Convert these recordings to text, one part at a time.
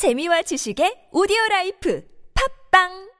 재미와 지식의 오디오 라이프 팝빵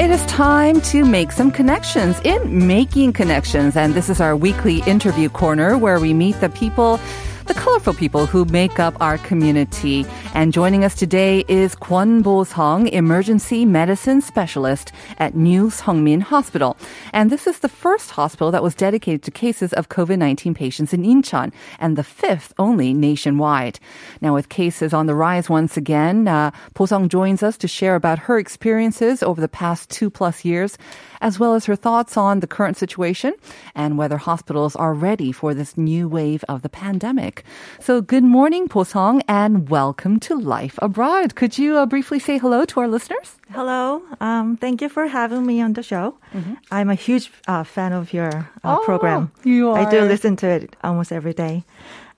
It is time to make some connections in Making Connections. And this is our weekly interview corner where we meet the people the colorful people who make up our community. And joining us today is Kwon Bo-sung, emergency medicine specialist at New Sungmin Hospital. And this is the first hospital that was dedicated to cases of COVID-19 patients in Incheon and the fifth only nationwide. Now with cases on the rise once again, uh, Bo-sung joins us to share about her experiences over the past two plus years as well as her thoughts on the current situation and whether hospitals are ready for this new wave of the pandemic. So good morning, Bo-sung, and welcome to Life Abroad. Could you uh, briefly say hello to our listeners? Hello. Um, thank you for having me on the show. I'm a huge uh, fan of your uh, Oh, program. you I do listen to it almost every day.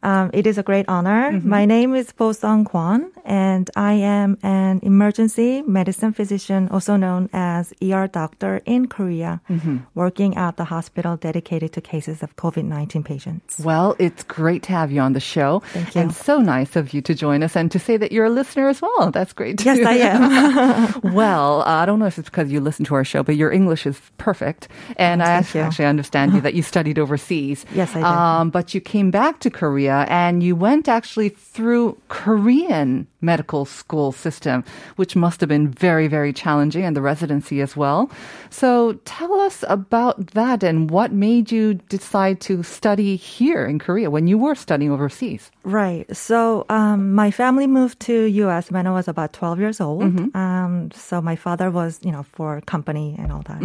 Um, it is a great honor. Mm-hmm. My name is Bo Sung Kwon, and I am an emergency medicine physician, also known as ER doctor in Korea, Mm-hmm. working at the hospital dedicated to cases of COVID-19 patients. Well, it's great to have you on the show. Thank you. And so nice of you to join us and to say that you're a listener as well. That's great. Yes. I am. well, uh, I don't know if it's because you listen to our show, but your English is perfect. And I Thank you. actually understand you that you studied overseas. Yes, I did. Um, but you came back to Korea and you went actually through Korean medical school system, which must have been very, very challenging and the residency as well. So tell us about that and what made you decide to study here in Korea when you were studying overseas. Right. So um, my family moved to U.S. when I was about 12 years old. Um, so my father was, you know, for company and all that.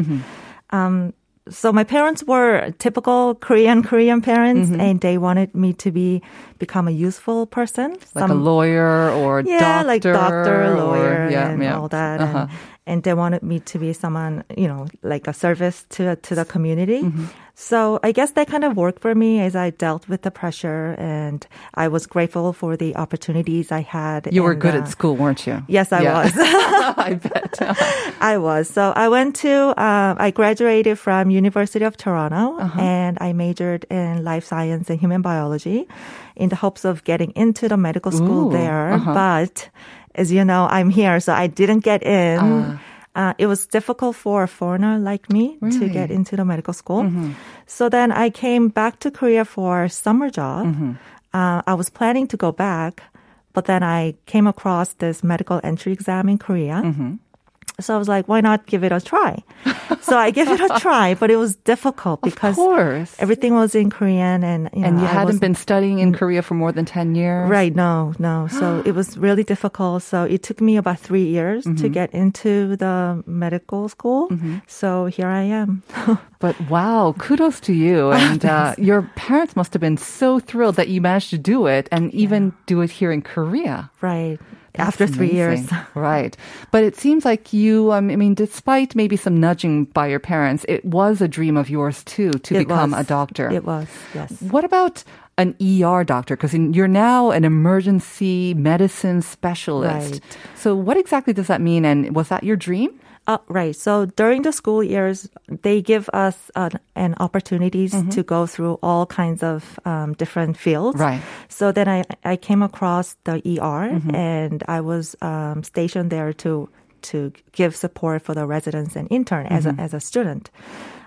Um, so my parents were typical Korean Korean parents, and they wanted me to be become a useful person, Like a lawyer or yeah, doctor. like doctor, or- lawyer, yeah, and yeah. all that. Uh-huh. And, and they wanted me to be someone, you know, like a service to to the community. Mm-hmm. So I guess that kind of worked for me as I dealt with the pressure, and I was grateful for the opportunities I had. You were and, good uh, at school, weren't you? Yes, I Yeah. was. I bet. I was. So I went to, uh, I graduated from University of Toronto Uh-huh. and I majored in life science and human biology in the hopes of getting into the medical school Ooh, there. uh-huh. But as you know, I'm here, so I didn't get in. Ah. Uh, it was difficult for a foreigner like me to get into the medical school. Mm-hmm. So then I came back to Korea for a summer job. Mm-hmm. Uh, I was planning to go back, but then I came across this medical entry exam in Korea. Mm-hmm. So I was like, why not give it a try? so I gave it a try, but it was difficult Of because course. everything was in Korean and you and know, you I hadn't been studying in Korea for more than 10 years? Right, no, no. So it was really difficult. So it took me about three years to Mm-hmm. get into the medical school. So here I am. But wow, kudos to you. And uh, your parents must have been so thrilled that you managed to do it and even do it here in Korea. right. That's After three years. right. But it seems like you, um, I mean, despite maybe some nudging by your parents, it was a dream of yours too to It become a doctor. It was, yes. What about an ER doctor? Because you're now an emergency medicine specialist. Right. So, what exactly does that mean? And was that your dream? Uh, right. So during the school years, they give us uh, an opportunities to go through all kinds of um, different fields. Right. So then I, I came across the ER and I was um, stationed there to to give support for the residents and intern as a as a student.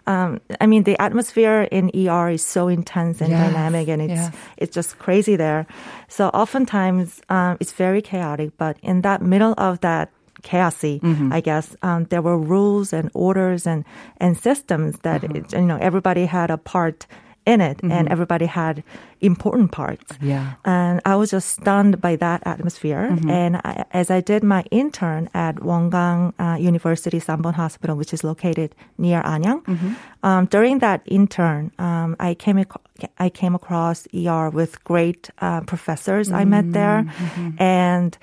Um, I mean, the atmosphere in ER is so intense and Yes, dynamic, and it's yes. it's just crazy there. So oftentimes um, it's very chaotic. But in that middle of that chaosy, Mm-hmm. I guess um, there were rules and orders and and systems that Uh-huh. it, you know everybody had a part in it, Mm-hmm. and everybody had important parts. Yeah. And I was just stunned by that atmosphere. Mm-hmm. And I, as I did my intern at Wonkwang uh, University Sanbon Hospital, which is located near Anyang, Mm-hmm. um, during that intern, um, I came ac- I came across ER with great uh, professors I met there, Mm-hmm. and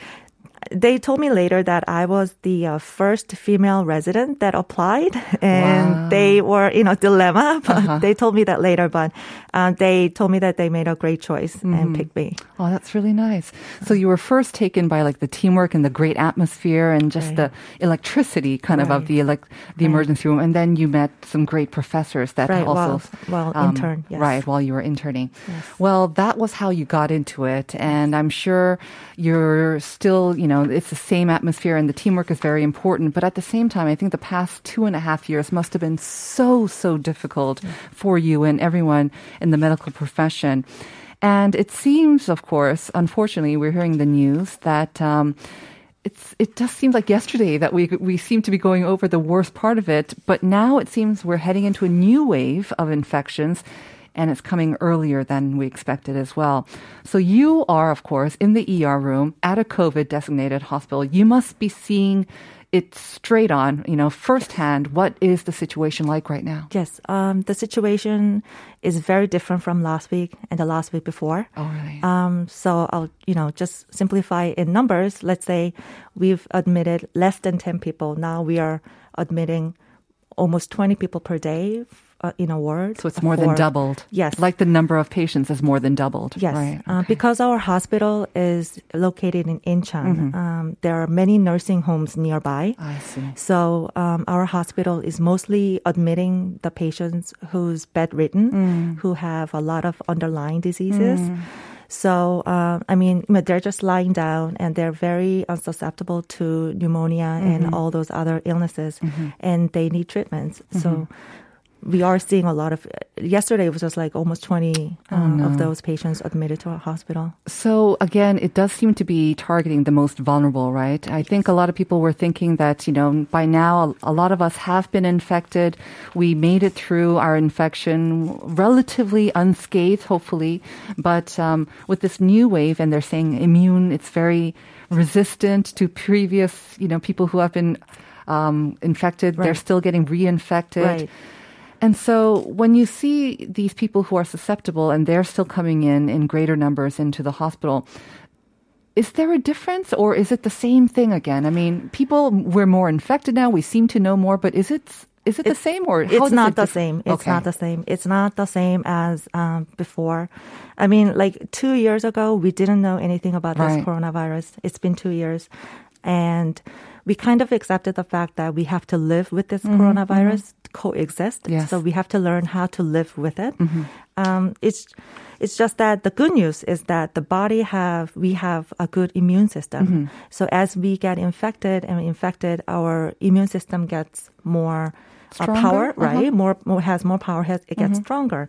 they told me later that I was the uh, first female resident that applied, and Wow. they were in a dilemma. But they told me that later. But uh, they told me that they made a great choice and picked me. Oh, that's really nice. So you were first taken by like the teamwork and the great atmosphere and just Right. the electricity kind of of the elec- the emergency room, and then you met some great professors that Right, also while- while intern, yes. right while you were interning. Well, that was how you got into it, and I'm sure you're still you know it's the same atmosphere and the teamwork is very important. But at the same time, I think the past two and a half years must have been so so difficult for you and everyone in the medical profession. And it seems, of course, unfortunately, we're hearing the news that um, it's it just seems like yesterday that we we seem to be going over the worst part of it, but now it seems we're heading into a new wave of infections. And it's coming earlier than we expected as well. So you are, of course, in the ER room at a COVID designated hospital. You must be seeing it straight on, you know, firsthand. What is the situation like right now? Yes, um, the situation is very different from last week and the last week before. Oh, really? Um, so I'll, you know, just simplify in numbers. Let's say we've admitted less than 10 people. Now we are admitting almost 20 people per day uh, in a ward. so it's more than doubled. Yes. Like the number of patients is more than doubled. Yes, Right. uh, because our hospital is located in Incheon. Um, there are many nursing homes nearby. I see. So um, our hospital is mostly admitting the patients who's bedridden, who have a lot of underlying diseases. So uh, I mean, they're just lying down, and they're very uh, susceptible to pneumonia and all those other illnesses, and they need treatments. So. We are seeing a lot of. Yesterday it was just like almost twenty uh, of those patients admitted to our hospital. So again, it does seem to be targeting the most vulnerable, right? I think a lot of people were thinking that, you know, by now a lot of us have been infected. We made it through our infection relatively unscathed, hopefully. But um, with this new wave, and they're saying immune, it's very resistant to previous, you know, people who have been um, infected. They're still getting reinfected. Right. And so when you see these people who are susceptible and they're still coming in in greater numbers into the hospital, is there a difference or is it the same thing again? I mean, people, we're more infected now. We seem to know more, but is it, is it the same or it's not it the same. It's Okay. not the same. It's not the same as um, before. I mean, like two years ago, we didn't know anything about Right. this coronavirus. It's been two years, and we kind of accepted the fact that we have to live with this coronavirus, coexist. Mm-hmm, Yes. So we have to learn how to live with it. Um, it's it's just that the good news is that the body have we have a good immune system. So as we get infected and infected, our immune system gets more uh, power, Uh-huh. right? More, more has more power. Has, it gets stronger.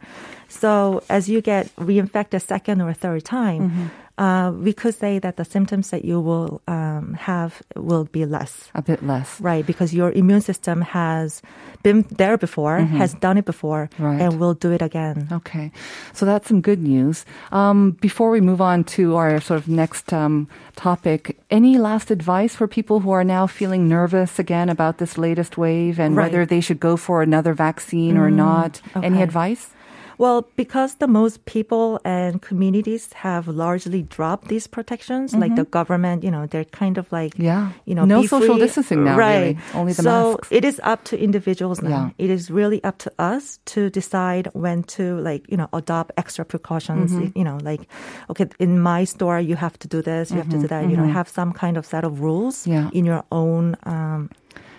So as you get reinfected second or a third time, uh, we could say that the symptoms that you will um, have will be less. A bit less. Right, because your immune system has been there before, has done it before, Right. and will do it again. Okay, so that's some good news. Um, before we move on to our sort of next um, topic, any last advice for people who are now feeling nervous again about this latest wave and Right. whether they should go for another vaccine or not? Any advice? Well, because the most people and communities have largely dropped these protections, like the government, you know, they're kind of like, Yeah. you know, No social free. distancing now, right? really. Only the so masks. it is up to individuals now. Yeah. It is really up to us to decide when to like, you know, adopt extra precautions. Mm-hmm. You know, like, okay, in my store, you have to do this, you have to do that. You know, have some kind of set of rules Mm-hmm. Yeah. in your own um,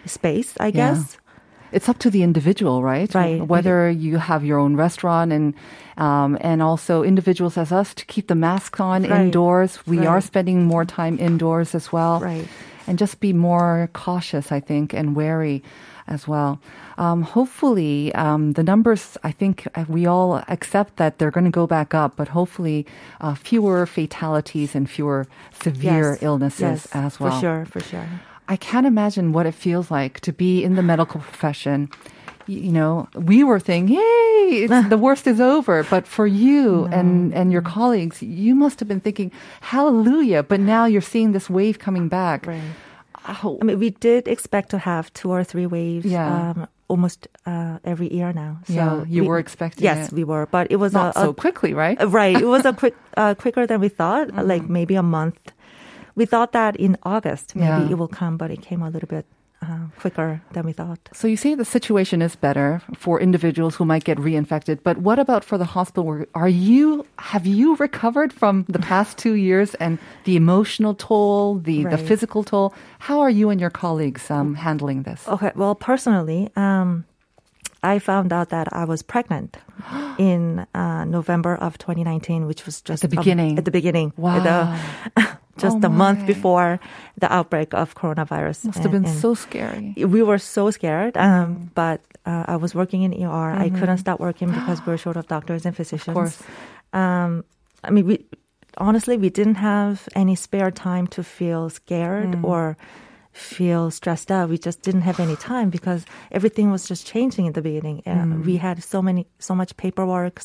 space, I Yeah. It's up to the individual, right? Right. Whether you have your own restaurant and um, and also individuals as us to keep the masks on Right. indoors. We are spending more time indoors as well. Right. And just be more cautious, I think, and wary as well. Um, hopefully, um, the numbers, I think uh, we all accept that they're going to go back up, but hopefully uh, fewer fatalities and fewer severe Yes. illnesses yes, as well. For sure, for sure. I can't imagine what it feels like to be in the medical profession. You know, we were thinking, "Yay, it's, the worst is over." But for you and and your colleagues, you must have been thinking, "Hallelujah!" But now you're seeing this wave coming back. Right. Oh, I mean, we did expect to have two or three waves. Yeah. Um, almost uh, every year now. So Yeah, you we- were expecting Yes, it. we were, but it was not a, so a quickly, right? right. It was a quick, uh, quicker than we thought. Mm-hmm. Like maybe a month we thought that in August maybe Yeah. it will come, but it came a little bit uh, quicker than we thought. So you say the situation is better for individuals who might get reinfected, but what about for the hospital? work- Are you have you recovered from the past two years and the emotional toll, the the physical toll? How are you and your colleagues um, handling this? Okay, well, personally, um, I found out that I was pregnant in uh, November of 2019, which was just the um, beginning. at the beginning, Wow. the- just Oh a month before the outbreak of coronavirus. Must have been And- and so scary. we were so scared, Mm-hmm. um, but uh, I was working in ER. I couldn't stop working because we were short of doctors and physicians. Of course. Um, I mean, we honestly we didn't have any spare time to feel scared Mm. or feel stressed out. We just didn't have any time because everything was just changing in the beginning. Uh, Mm. We had so many, so much paperwork,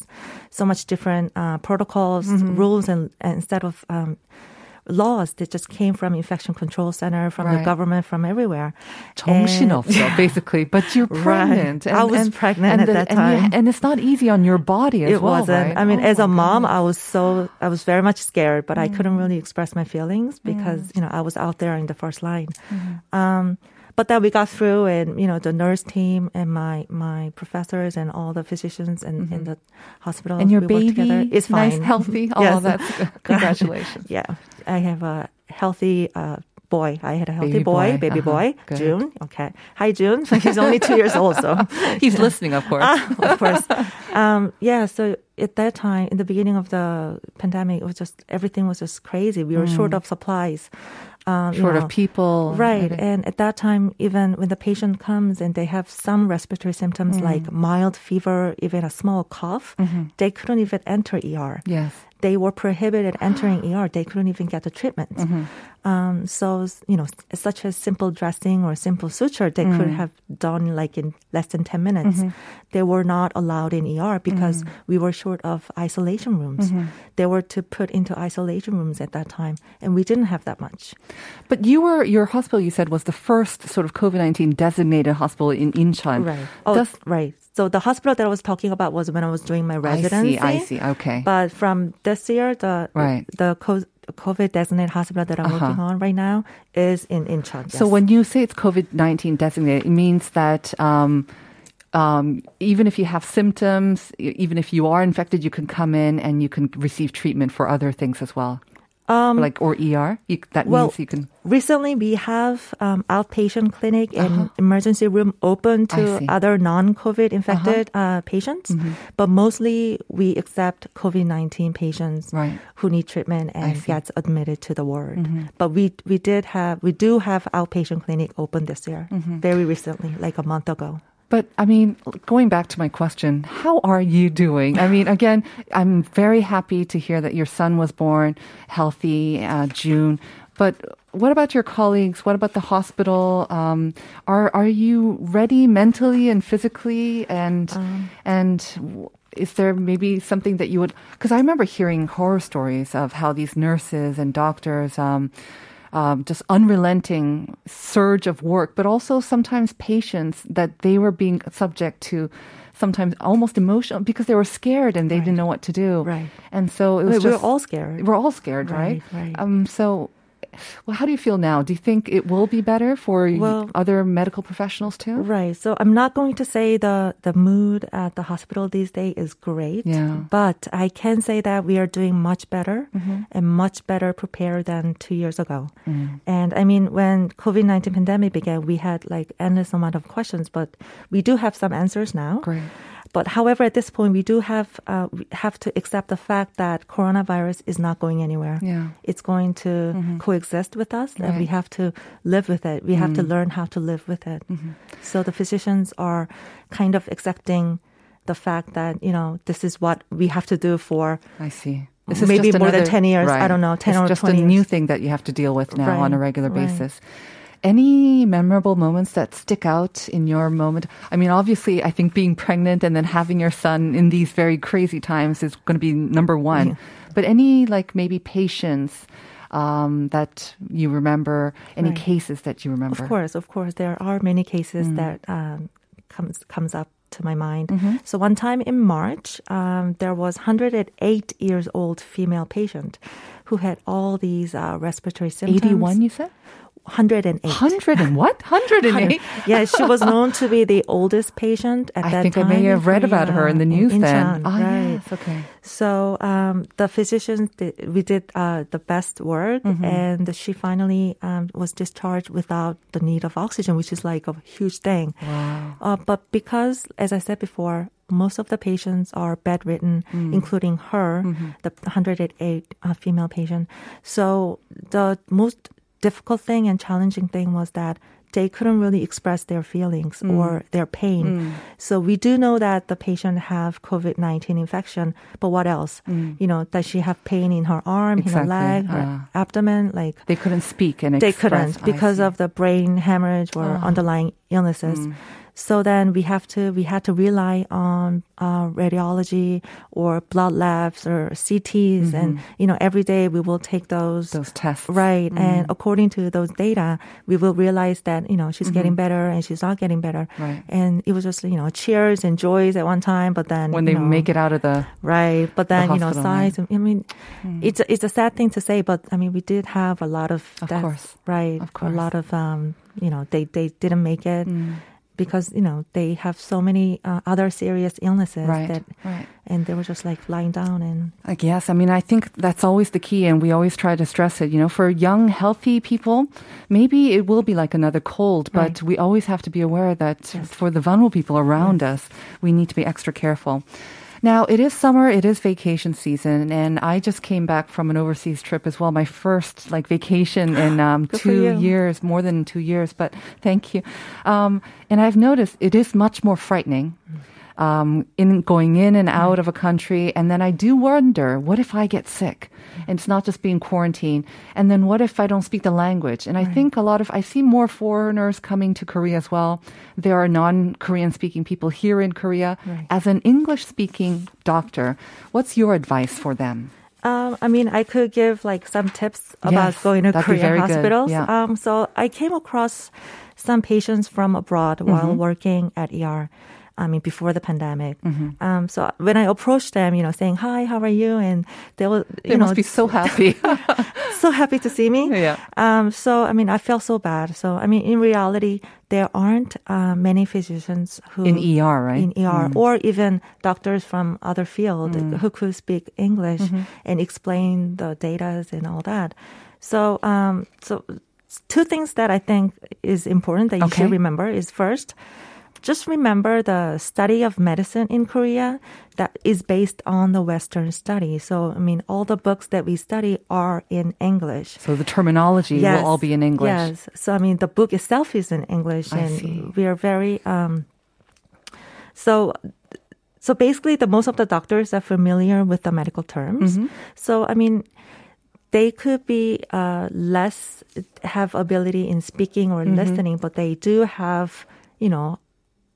so much different uh, protocols, Mm-hmm. rules, and, and instead of um, laws that just came from infection control center, from Right. the government, from everywhere. 정신없어, And- basically. But you're Right. pregnant. I was pregnant at the- that and you- time. and it's not easy on your body as it well, wasn't. right? I mean, Oh as a my mom, goodness. I was so I was very much scared, but I couldn't Mm. really express my feelings because you know I was out there in the first line. Mm-hmm. Um, but then we got through, and you know the nurse team and my my professors and all the physicians and in the hospital Mm-hmm. and your we worked together. baby is fine, nice, healthy. Oh, Yes. that's congratulations. yeah, I have a healthy. Uh, Boy, I had a healthy Baby boy, boy, baby uh-huh, boy, good. June. Okay, hi June. He's only two years old, so He's listening, of course. of course. Um, yeah, so at that time, in the beginning of the pandemic, it was just everything was just crazy. We were short of supplies. Um, you Short know. of people. Right. And at that time, even when the patient comes and they have some respiratory symptoms like mild fever, even a small cough, they couldn't even enter ER. Yes. They were prohibited entering ER. They couldn't even get the treatment. Um, so, you know, such as simple dressing or simple suture, they could have done like in less than 10 minutes. They were not allowed in ER because we were short of isolation rooms. They were to put into isolation rooms at that time, and we didn't have that much. But you were your hospital. You said was the first sort of COVID nineteen designated hospital in Incheon. Right. Oh, Does- right. So the hospital that I was talking about was when I was doing my residency. I see. I see. Okay. But from this year, the Right. the COVID designated hospital that I'm working on right now is in Incheon. So when you say it's COVID nineteen designated, it means that. Um, um, even if you have symptoms, even if you are infected, you can come in and you can receive treatment for other things as well, um, like or ER. You, that well, means you can. recently we have um, outpatient clinic and emergency room open Uh-huh. To. Uh-huh. other non-COVID infected uh, patients, Mm-hmm. but mostly we accept COVID-19 patients Right. who need treatment and. Mm-hmm. gets admitted to the ward. But we we did have we do have outpatient clinic open this year, Mm-hmm. very recently, like a month ago. But I mean, going back to my question, how are you doing? I mean, again, I'm very happy to hear that your son was born healthy, uh, June. But what about your colleagues? What about the hospital? Um, are are you ready mentally and physically? And and is there maybe something that you would? Because I remember hearing horror stories of how these nurses and doctors. Um, um, just unrelenting surge of work, but also sometimes patients that they were being subject to sometimes almost emotional because they were scared and they didn't know what to do. Right. And so it was We- we're just, all scared. We're all scared, right? Right, right. Um, so, well, how do you feel now? Do you think it will be better for Well- other medical professionals too? Right. So I'm not going to say the the mood at the hospital these days is great. Yeah. But I can say that we are doing much better Mm-hmm. and much better prepared than two years ago. And I mean, when COVID nineteen pandemic began, we had like endless amount of questions, but we do have some answers now. Great. But however, at this point, we do have uh, we have to accept the fact that coronavirus is not going anywhere. Yeah. It's going to mm-hmm. coexist with us, and we have to live with it. We have to mm-hmm. learn how to live with it. Mm-hmm. So the physicians are kind of accepting the fact that you know this is what we have to do for I see. Maybe just more than 10 years. I don't know, 10 it's or just 20 a new thing that you have to deal with now on a Right, regular right. basis. Any memorable moments that stick out in your moment? I mean, obviously, I think being pregnant and then having your son in these very crazy times is going to be number one. But any, like, maybe patience um, that you remember, any Right. cases that you remember? Of course, of course, there are many cases Mm. that um, comes comes up to my mind. So one time in March, um, there was 108 years old female patient who had all these uh, respiratory symptoms. 81, you said? 108. 100 and what? 108? yeah, she was known to be the oldest patient at I that time. I think I may have read about her in the news then. Incheon, Ah, right. yes, okay. So um, the physicians, we did uh, the best work, Mm-hmm. and she finally um, was discharged without the need of oxygen, which is like a huge thing. Wow. Uh, but because, as I said before, most of the patients are bedridden, Mm. including her, Mm-hmm. the 108 uh, female patient. So the most difficult thing and challenging thing was that they couldn't really express their feelings Mm. or their pain. So we do know that the patient have COVID-19 infection, but what else? You know, does she have pain in her arm, in her Mm. Exactly. leg, her Ah. abdomen? Like They couldn't speak and they express. couldn't because. Of the brain hemorrhage or underlying illnesses. Mm. So then we have to we had to rely on uh, radiology or blood labs or CTs, and you know every day we will take those. Mm-hmm. those tests. Right, Mm. and according to those data, we will realize that you know she's getting better and she's not getting better. Mm-hmm. Right. and it was just you know cheers and joys at one time, but then When they know, make it out of the. Right, but then you know, hospital, right? size. I mean, Hmm. it's it's a sad thing to say, but I mean, we did have a lot of Of deaths, course. right? Of course. a lot of um, you know, they they didn't make it Mm. Because you know they have so many uh, other serious illnesses Right. that, Right. and they were just like lying down and Like, yes, I mean, I think that's always the key, and we always try to stress it. You know, for young, healthy people, maybe it will be like another cold, but Right. we always have to be aware that Yes. for the vulnerable people around us, we need to be extra careful. Now, it is summer, it is vacation season, and I just came back from an overseas trip as well. My first like vacation in um, two years, more than two years, but thank you. Um, and I've noticed it is much more frightening um, in going in and out of a country. And then I do wonder, what if I get sick? And it's not just being quarantined. And then what if I don't speak the language? And I think a lot of, I see more foreigners coming to Korea as well. There are non-Korean speaking people here in Korea. Right. As an English speaking doctor, what's your advice for them? Um, I mean, I could give like some tips about Yes, going to Korean hospitals. Yeah. Um, so I came across some patients from abroad while Mm-hmm. working at ER. I mean, before the pandemic. Mm-hmm. Um, so when I approached them, you know, saying hi, how are you, and they will, you They know, must be so happy. so happy to see me. Yeah. Um, so I mean, I felt so bad. So I mean, in reality, there aren't uh, many physicians who In ER, right? in ER or even doctors from other field who could speak English and explain the data and all that. So, um, so two things that I think is important that you Okay. should remember is first, just remember the study of medicine in Korea that is based on the Western study. So, I mean, all the books that we study are in English. so the terminology will all be in English. Yes. So I mean, the book itself is in English, I and see. we are very. Um, so, so basically, the most of the doctors are familiar with the medical terms. Mm-hmm. So I mean, they could be uh, less have ability in speaking Mm-hmm. or listening, but they do have, you know,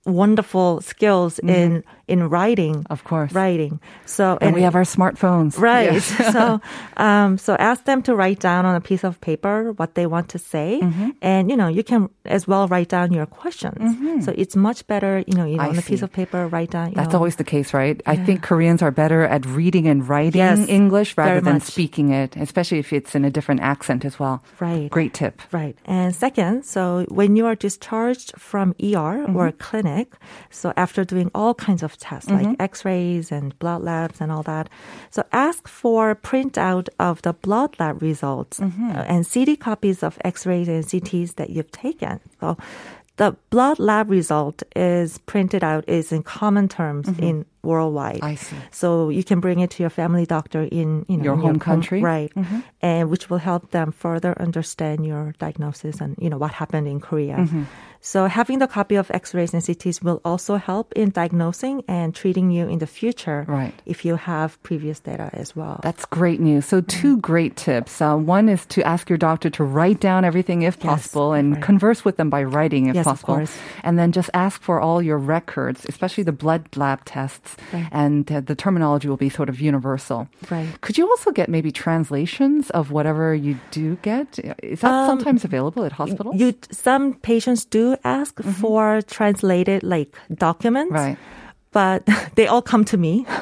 wonderful skills in mm-hmm. In writing. Mm-hmm. Of course. Writing. So And, we have our smartphones. Right. Yes. so, um, so ask them to write down on a piece of paper what they want to say, Mm-hmm. and you know you can as well write down your questions. So it's much better, you know, you know, I on a piece of paper, write down. You That's know, always the case, right? I think Koreans are better at reading and writing Yes, English rather than much. speaking it, especially if it's in a different accent as well. Right. Great tip. Right. And second, so when you are discharged from ER or Mm-hmm. clinic, so after doing all kinds of tests like Mm-hmm. x-rays and blood labs and all that, so ask for printout of the blood lab results Mm-hmm. uh, and CD copies of x-rays and CTs that you've taken. So the blood lab result is printed out is in common terms in worldwide. Mm-hmm. I see. So you can bring it to your family doctor in you know Your home country? right? And which will help them further understand your diagnosis and you know what happened in Korea. Mm-hmm. So having the copy of X-rays and CTs will also help in diagnosing and treating you in the future. Right. If you have previous data as well. That's great news. So, two great tips. Uh, one is to ask your doctor to write down everything if Yes, possible and right. converse with them by writing if Yes, of possible. course. And then just ask for all your records, especially the blood lab tests, right. and uh, the terminology will be sort of universal. Right. Could you also get maybe translations of whatever you do get? Is that um, sometimes available at hospitals? You some patients do ask mm-hmm. for translated like documents. Right. But they all come to me.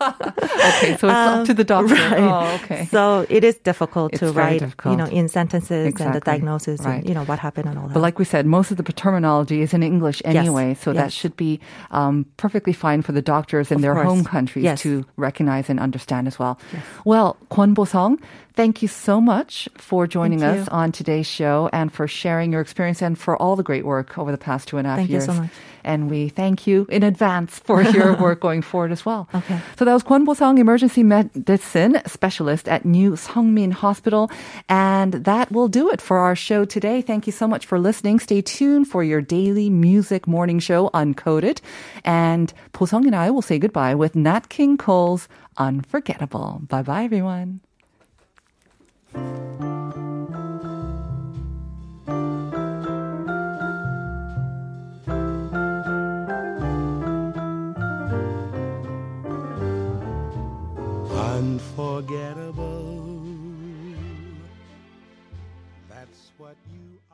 okay, so it's um, up to the doctor. Right. Oh, okay. So it is difficult it's to write, difficult. you know, in sentences exactly. and the diagnosis right. and you know what happened and all that. But like we said, most of the terminology is in English anyway, yes. so yes. that should be um, perfectly fine for the doctors in of their course. home countries yes. to recognize and understand as well. Well, Kwon Bo-sung, thank you so much for joining thank us you. on today's show and for sharing your experience and for all the great work over the past two and a half thank years. you so much. And we thank you in advance for your work going forward as well. Okay. So that was Kwon Bo-sung, emergency medicine specialist at New Sungmin Hospital. And that will do it for our show today. Thank you so much for listening. Stay tuned for your daily music morning show, Uncoded. And Bo-sung and I will say goodbye with Nat King Cole's Unforgettable. Bye bye, everyone. Unforgettable.